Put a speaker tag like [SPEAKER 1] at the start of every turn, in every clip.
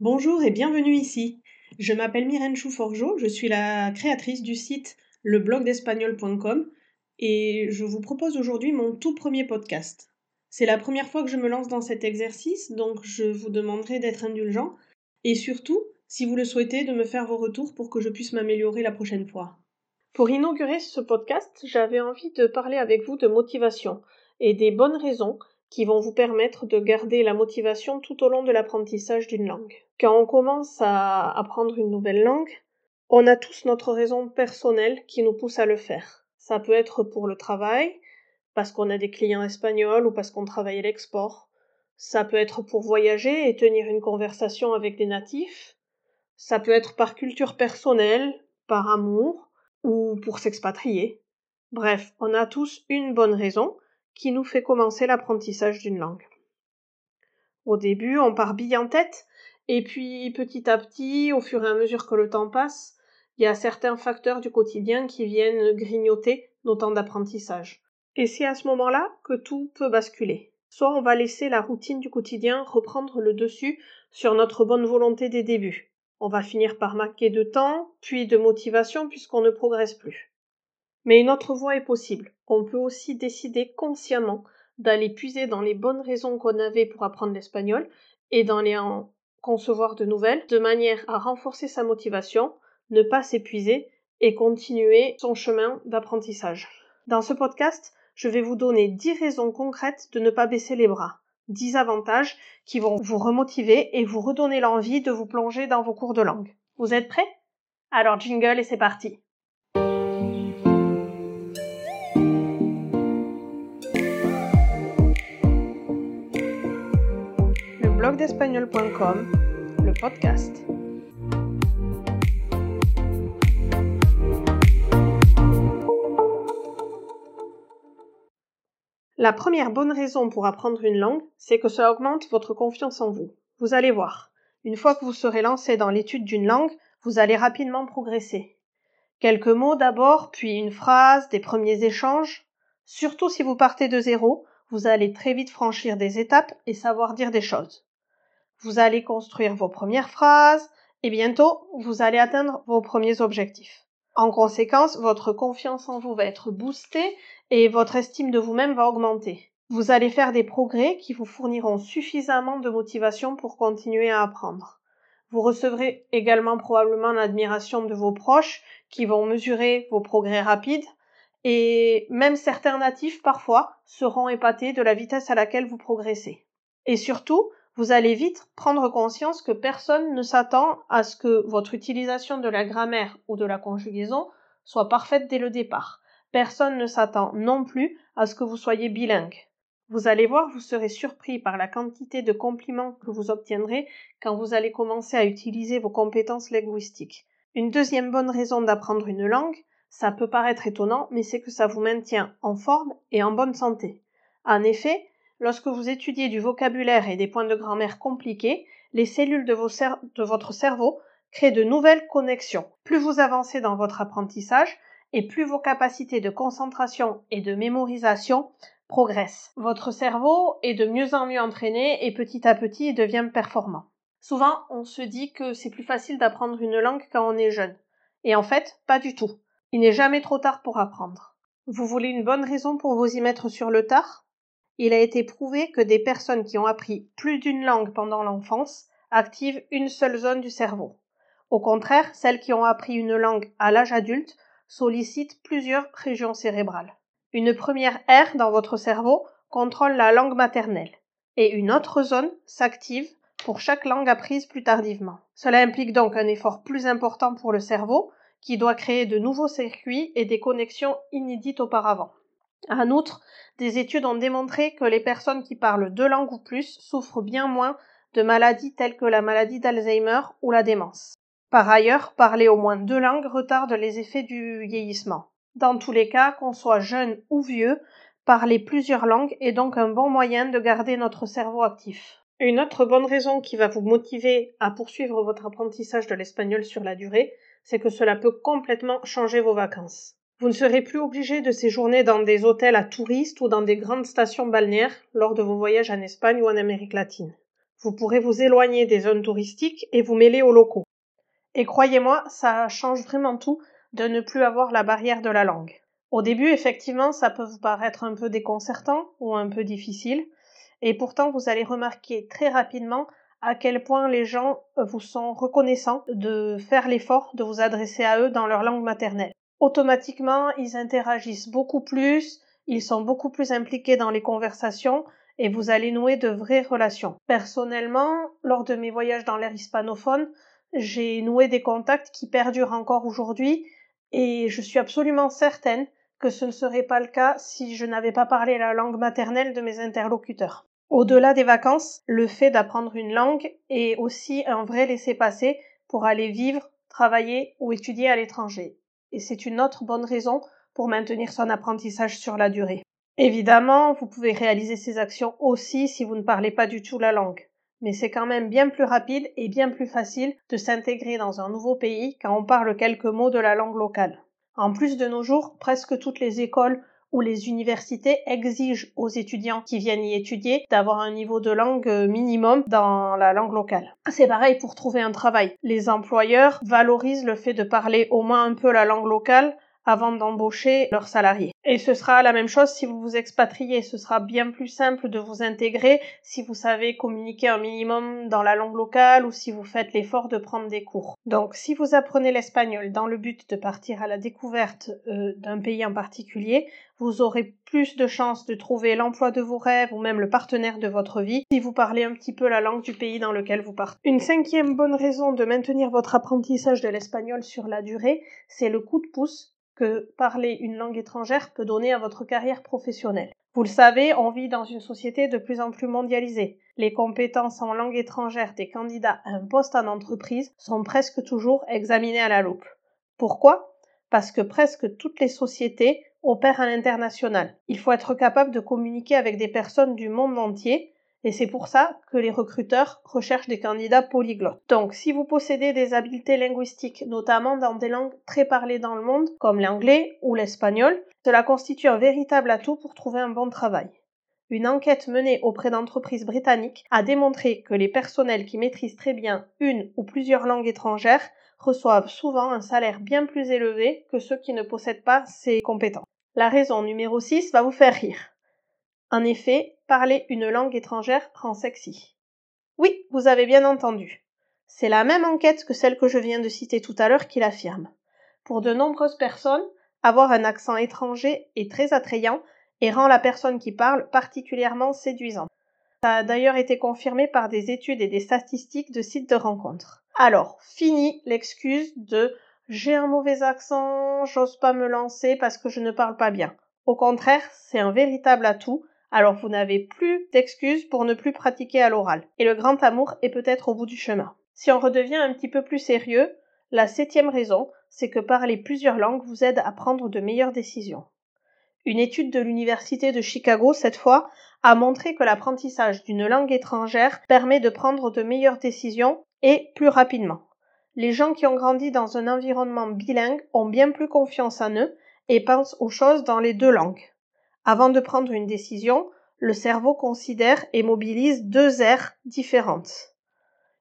[SPEAKER 1] Bonjour et bienvenue ici. Je m'appelle Myrène Chouforgeau, je suis la créatrice du site leblogdespagnol.com et je vous propose aujourd'hui mon tout premier podcast. C'est la première fois que je me lance dans cet exercice, donc je vous demanderai d'être indulgent et surtout, si vous le souhaitez, de me faire vos retours pour que je puisse m'améliorer la prochaine fois. Pour inaugurer ce podcast, j'avais envie de parler avec vous de motivation et des bonnes raisons qui vont vous permettre de garder la motivation tout au long de l'apprentissage d'une langue. Quand on commence à apprendre une nouvelle langue, on a tous notre raison personnelle qui nous pousse à le faire. Ça peut être pour le travail, parce qu'on a des clients espagnols ou parce qu'on travaille à l'export. Ça peut être pour voyager et tenir une conversation avec des natifs. Ça peut être par culture personnelle, par amour, ou pour s'expatrier. Bref, on a tous une bonne raison qui nous fait commencer l'apprentissage d'une langue. Au début, on part bille en tête, et puis petit à petit, au fur et à mesure que le temps passe, il y a certains facteurs du quotidien qui viennent grignoter nos temps d'apprentissage. Et c'est à ce moment-là que tout peut basculer. Soit on va laisser la routine du quotidien reprendre le dessus sur notre bonne volonté des débuts. On va finir par marquer de temps, puis de motivation puisqu'on ne progresse plus. Mais une autre voie est possible. On peut aussi décider consciemment d'aller puiser dans les bonnes raisons qu'on avait pour apprendre l'espagnol et en concevoir de nouvelles, de manière à renforcer sa motivation, ne pas s'épuiser et continuer son chemin d'apprentissage. Dans ce podcast, je vais vous donner 10 raisons concrètes de ne pas baisser les bras, 10 avantages qui vont vous remotiver et vous redonner l'envie de vous plonger dans vos cours de langue. Vous êtes prêts? Alors jingle et c'est parti. blogdespagnol.com, le podcast. La première bonne raison pour apprendre une langue, c'est que ça augmente votre confiance en vous. Vous allez voir, une fois que vous serez lancé dans l'étude d'une langue, vous allez rapidement progresser. Quelques mots d'abord, puis une phrase, des premiers échanges. Surtout si vous partez de zéro, vous allez très vite franchir des étapes et savoir dire des choses. Vous allez construire vos premières phrases et bientôt vous allez atteindre vos premiers objectifs. En conséquence, votre confiance en vous va être boostée et votre estime de vous-même va augmenter. Vous allez faire des progrès qui vous fourniront suffisamment de motivation pour continuer à apprendre. Vous recevrez également probablement l'admiration de vos proches qui vont mesurer vos progrès rapides et même certains natifs parfois seront épatés de la vitesse à laquelle vous progressez. Et surtout, vous allez vite prendre conscience que personne ne s'attend à ce que votre utilisation de la grammaire ou de la conjugaison soit parfaite dès le départ. Personne ne s'attend non plus à ce que vous soyez bilingue. Vous allez voir, vous serez surpris par la quantité de compliments que vous obtiendrez quand vous allez commencer à utiliser vos compétences linguistiques. Une deuxième bonne raison d'apprendre une langue, ça peut paraître étonnant, mais c'est que ça vous maintient en forme et en bonne santé. En effet, Lorsque vous étudiez du vocabulaire et des points de grammaire compliqués, les cellules de, votre cerveau créent de nouvelles connexions. Plus vous avancez dans votre apprentissage, et plus vos capacités de concentration et de mémorisation progressent. Votre cerveau est de mieux en mieux entraîné et petit à petit il devient performant. Souvent, on se dit que c'est plus facile d'apprendre une langue quand on est jeune. Et en fait, pas du tout. Il n'est jamais trop tard pour apprendre. Vous voulez une bonne raison pour vous y mettre sur le tard? Il a été prouvé que des personnes qui ont appris plus d'une langue pendant l'enfance activent une seule zone du cerveau. Au contraire, celles qui ont appris une langue à l'âge adulte sollicitent plusieurs régions cérébrales. Une première aire dans votre cerveau contrôle la langue maternelle et une autre zone s'active pour chaque langue apprise plus tardivement. Cela implique donc un effort plus important pour le cerveau qui doit créer de nouveaux circuits et des connexions inédites auparavant. En outre, des études ont démontré que les personnes qui parlent deux langues ou plus souffrent bien moins de maladies telles que la maladie d'Alzheimer ou la démence. Par ailleurs, parler au moins deux langues retarde les effets du vieillissement. Dans tous les cas, qu'on soit jeune ou vieux, parler plusieurs langues est donc un bon moyen de garder notre cerveau actif. Une autre bonne raison qui va vous motiver à poursuivre votre apprentissage de l'espagnol sur la durée, c'est que cela peut complètement changer vos vacances. Vous ne serez plus obligé de séjourner dans des hôtels à touristes ou dans des grandes stations balnéaires lors de vos voyages en Espagne ou en Amérique latine. Vous pourrez vous éloigner des zones touristiques et vous mêler aux locaux. Et croyez-moi, ça change vraiment tout de ne plus avoir la barrière de la langue. Au début, effectivement, ça peut vous paraître un peu déconcertant ou un peu difficile, et pourtant vous allez remarquer très rapidement à quel point les gens vous sont reconnaissants de faire l'effort de vous adresser à eux dans leur langue maternelle. Automatiquement, ils interagissent beaucoup plus, ils sont beaucoup plus impliqués dans les conversations et vous allez nouer de vraies relations. Personnellement, lors de mes voyages dans l'air hispanophone, j'ai noué des contacts qui perdurent encore aujourd'hui et je suis absolument certaine que ce ne serait pas le cas si je n'avais pas parlé la langue maternelle de mes interlocuteurs. Au-delà des vacances, le fait d'apprendre une langue est aussi un vrai laisser-passer pour aller vivre, travailler ou étudier à l'étranger. Et c'est une autre bonne raison pour maintenir son apprentissage sur la durée. Évidemment, vous pouvez réaliser ces actions aussi si vous ne parlez pas du tout la langue. Mais c'est quand même bien plus rapide et bien plus facile de s'intégrer dans un nouveau pays quand on parle quelques mots de la langue locale. En plus de nos jours, presque toutes les écoles ou les universités exigent aux étudiants qui viennent y étudier d'avoir un niveau de langue minimum dans la langue locale. C'est pareil pour trouver un travail. Les employeurs valorisent le fait de parler au moins un peu la langue locale avant d'embaucher leurs salariés. Et ce sera la même chose si vous vous expatriez. Ce sera bien plus simple de vous intégrer si vous savez communiquer un minimum dans la langue locale ou si vous faites l'effort de prendre des cours. Donc si vous apprenez l'espagnol dans le but de partir à la découverte euh, d'un pays en particulier, vous aurez plus de chances de trouver l'emploi de vos rêves ou même le partenaire de votre vie si vous parlez un petit peu la langue du pays dans lequel vous partez. Une cinquième bonne raison de maintenir votre apprentissage de l'espagnol sur la durée, c'est le coup de pouce que parler une langue étrangère peut donner à votre carrière professionnelle. Vous le savez, on vit dans une société de plus en plus mondialisée. Les compétences en langue étrangère des candidats à un poste en entreprise sont presque toujours examinées à la loupe. Pourquoi? Parce que presque toutes les sociétés opèrent à l'international. Il faut être capable de communiquer avec des personnes du monde entier et c'est pour ça que les recruteurs recherchent des candidats polyglottes. Donc, si vous possédez des habiletés linguistiques, notamment dans des langues très parlées dans le monde, comme l'anglais ou l'espagnol, cela constitue un véritable atout pour trouver un bon travail. Une enquête menée auprès d'entreprises britanniques a démontré que les personnels qui maîtrisent très bien une ou plusieurs langues étrangères reçoivent souvent un salaire bien plus élevé que ceux qui ne possèdent pas ces compétences. La raison numéro 6 va vous faire rire. En effet, parler une langue étrangère rend sexy. Oui, vous avez bien entendu. C'est la même enquête que celle que je viens de citer tout à l'heure qui l'affirme. Pour de nombreuses personnes, avoir un accent étranger est très attrayant et rend la personne qui parle particulièrement séduisante. Ça a d'ailleurs été confirmé par des études et des statistiques de sites de rencontres. Alors, fini l'excuse de j'ai un mauvais accent, j'ose pas me lancer parce que je ne parle pas bien. Au contraire, c'est un véritable atout alors vous n'avez plus d'excuses pour ne plus pratiquer à l'oral. Et le grand amour est peut-être au bout du chemin. Si on redevient un petit peu plus sérieux, la septième raison, c'est que parler plusieurs langues vous aide à prendre de meilleures décisions. Une étude de l'Université de Chicago, cette fois, a montré que l'apprentissage d'une langue étrangère permet de prendre de meilleures décisions et plus rapidement. Les gens qui ont grandi dans un environnement bilingue ont bien plus confiance en eux et pensent aux choses dans les deux langues. Avant de prendre une décision, le cerveau considère et mobilise deux aires différentes.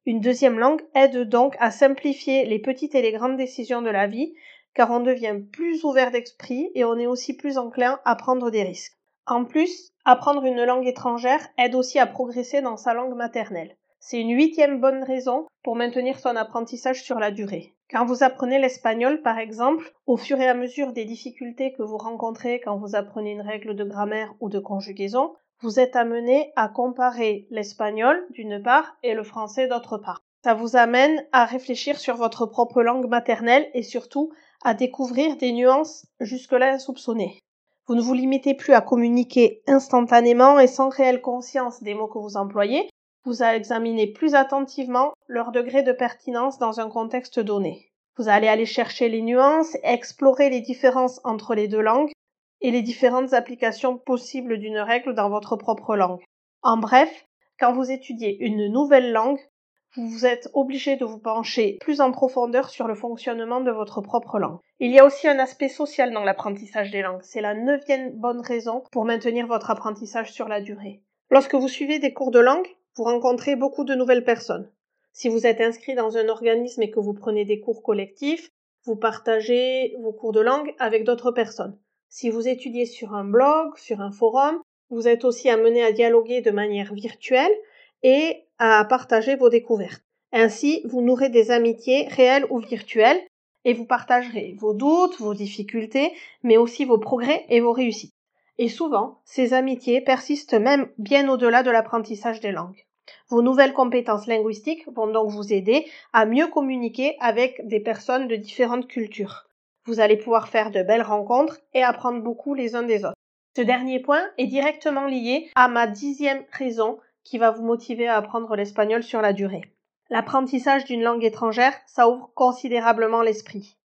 [SPEAKER 1] Une deuxième langue aide donc à simplifier les petites et les grandes décisions de la vie, car on devient plus ouvert d'esprit et on est aussi plus enclin à prendre des risques. En plus, apprendre une langue étrangère aide aussi à progresser dans sa langue maternelle. C'est une huitième bonne raison pour maintenir son apprentissage sur la durée. Quand vous apprenez l'espagnol, par exemple, au fur et à mesure des difficultés que vous rencontrez quand vous apprenez une règle de grammaire ou de conjugaison, vous êtes amené à comparer l'espagnol d'une part et le français d'autre part. Ça vous amène à réfléchir sur votre propre langue maternelle et surtout à découvrir des nuances jusque-là insoupçonnées. Vous ne vous limitez plus à communiquer instantanément et sans réelle conscience des mots que vous employez, vous examinez plus attentivement leur degré de pertinence dans un contexte donné. Vous allez aller chercher les nuances, explorer les différences entre les deux langues et les différentes applications possibles d'une règle dans votre propre langue. En bref, quand vous étudiez une nouvelle langue, vous êtes obligé de vous pencher plus en profondeur sur le fonctionnement de votre propre langue. Il y a aussi un aspect social dans l'apprentissage des langues. C'est la neuvième bonne raison pour maintenir votre apprentissage sur la durée. Lorsque vous suivez des cours de langue, vous rencontrez beaucoup de nouvelles personnes. Si vous êtes inscrit dans un organisme et que vous prenez des cours collectifs, vous partagez vos cours de langue avec d'autres personnes. Si vous étudiez sur un blog, sur un forum, vous êtes aussi amené à dialoguer de manière virtuelle et à partager vos découvertes. Ainsi, vous nourrez des amitiés réelles ou virtuelles et vous partagerez vos doutes, vos difficultés, mais aussi vos progrès et vos réussites. Et souvent, ces amitiés persistent même bien au-delà de l'apprentissage des langues. Vos nouvelles compétences linguistiques vont donc vous aider à mieux communiquer avec des personnes de différentes cultures. Vous allez pouvoir faire de belles rencontres et apprendre beaucoup les uns des autres. Ce dernier point est directement lié à ma dixième raison qui va vous motiver à apprendre l'espagnol sur la durée. L'apprentissage d'une langue étrangère, ça ouvre considérablement l'esprit.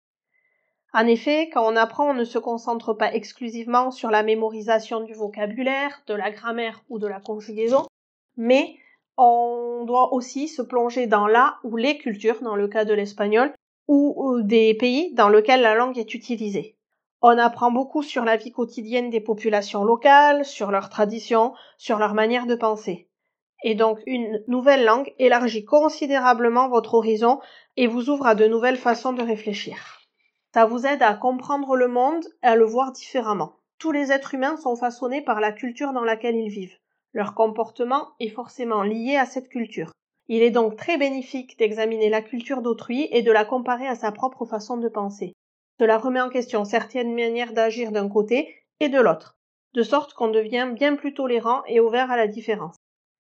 [SPEAKER 1] En effet, quand on apprend, on ne se concentre pas exclusivement sur la mémorisation du vocabulaire, de la grammaire ou de la conjugaison, mais on doit aussi se plonger dans la ou les cultures, dans le cas de l'espagnol, ou des pays dans lesquels la langue est utilisée. On apprend beaucoup sur la vie quotidienne des populations locales, sur leurs traditions, sur leur manière de penser. Et donc une nouvelle langue élargit considérablement votre horizon et vous ouvre à de nouvelles façons de réfléchir. Ça vous aide à comprendre le monde et à le voir différemment. Tous les êtres humains sont façonnés par la culture dans laquelle ils vivent. Leur comportement est forcément lié à cette culture. Il est donc très bénéfique d'examiner la culture d'autrui et de la comparer à sa propre façon de penser. Cela remet en question certaines manières d'agir d'un côté et de l'autre, de sorte qu'on devient bien plus tolérant et ouvert à la différence.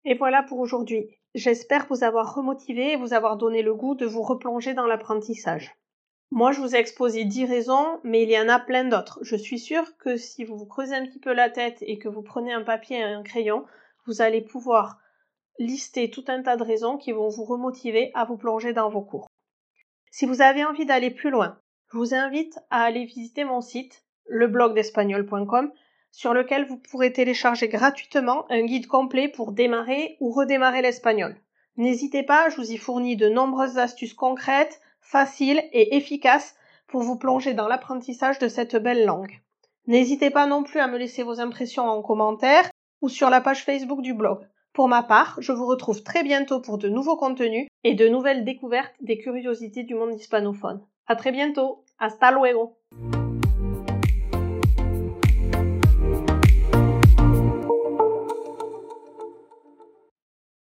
[SPEAKER 1] Et voilà pour aujourd'hui. J'espère vous avoir remotivé et vous avoir donné le goût de vous replonger dans l'apprentissage. Moi, je vous ai exposé dix raisons, mais il y en a plein d'autres. Je suis sûre que si vous vous creusez un petit peu la tête et que vous prenez un papier et un crayon, vous allez pouvoir lister tout un tas de raisons qui vont vous remotiver à vous plonger dans vos cours. Si vous avez envie d'aller plus loin, je vous invite à aller visiter mon site, leblogdespagnol.com, sur lequel vous pourrez télécharger gratuitement un guide complet pour démarrer ou redémarrer l'espagnol. N'hésitez pas, je vous y fournis de nombreuses astuces concrètes, faciles et efficaces pour vous plonger dans l'apprentissage de cette belle langue. N'hésitez pas non plus à me laisser vos impressions en commentaire ou sur la page Facebook du blog. Pour ma part, je vous retrouve très bientôt pour de nouveaux contenus et de nouvelles découvertes des curiosités du monde hispanophone. À très bientôt. Hasta luego.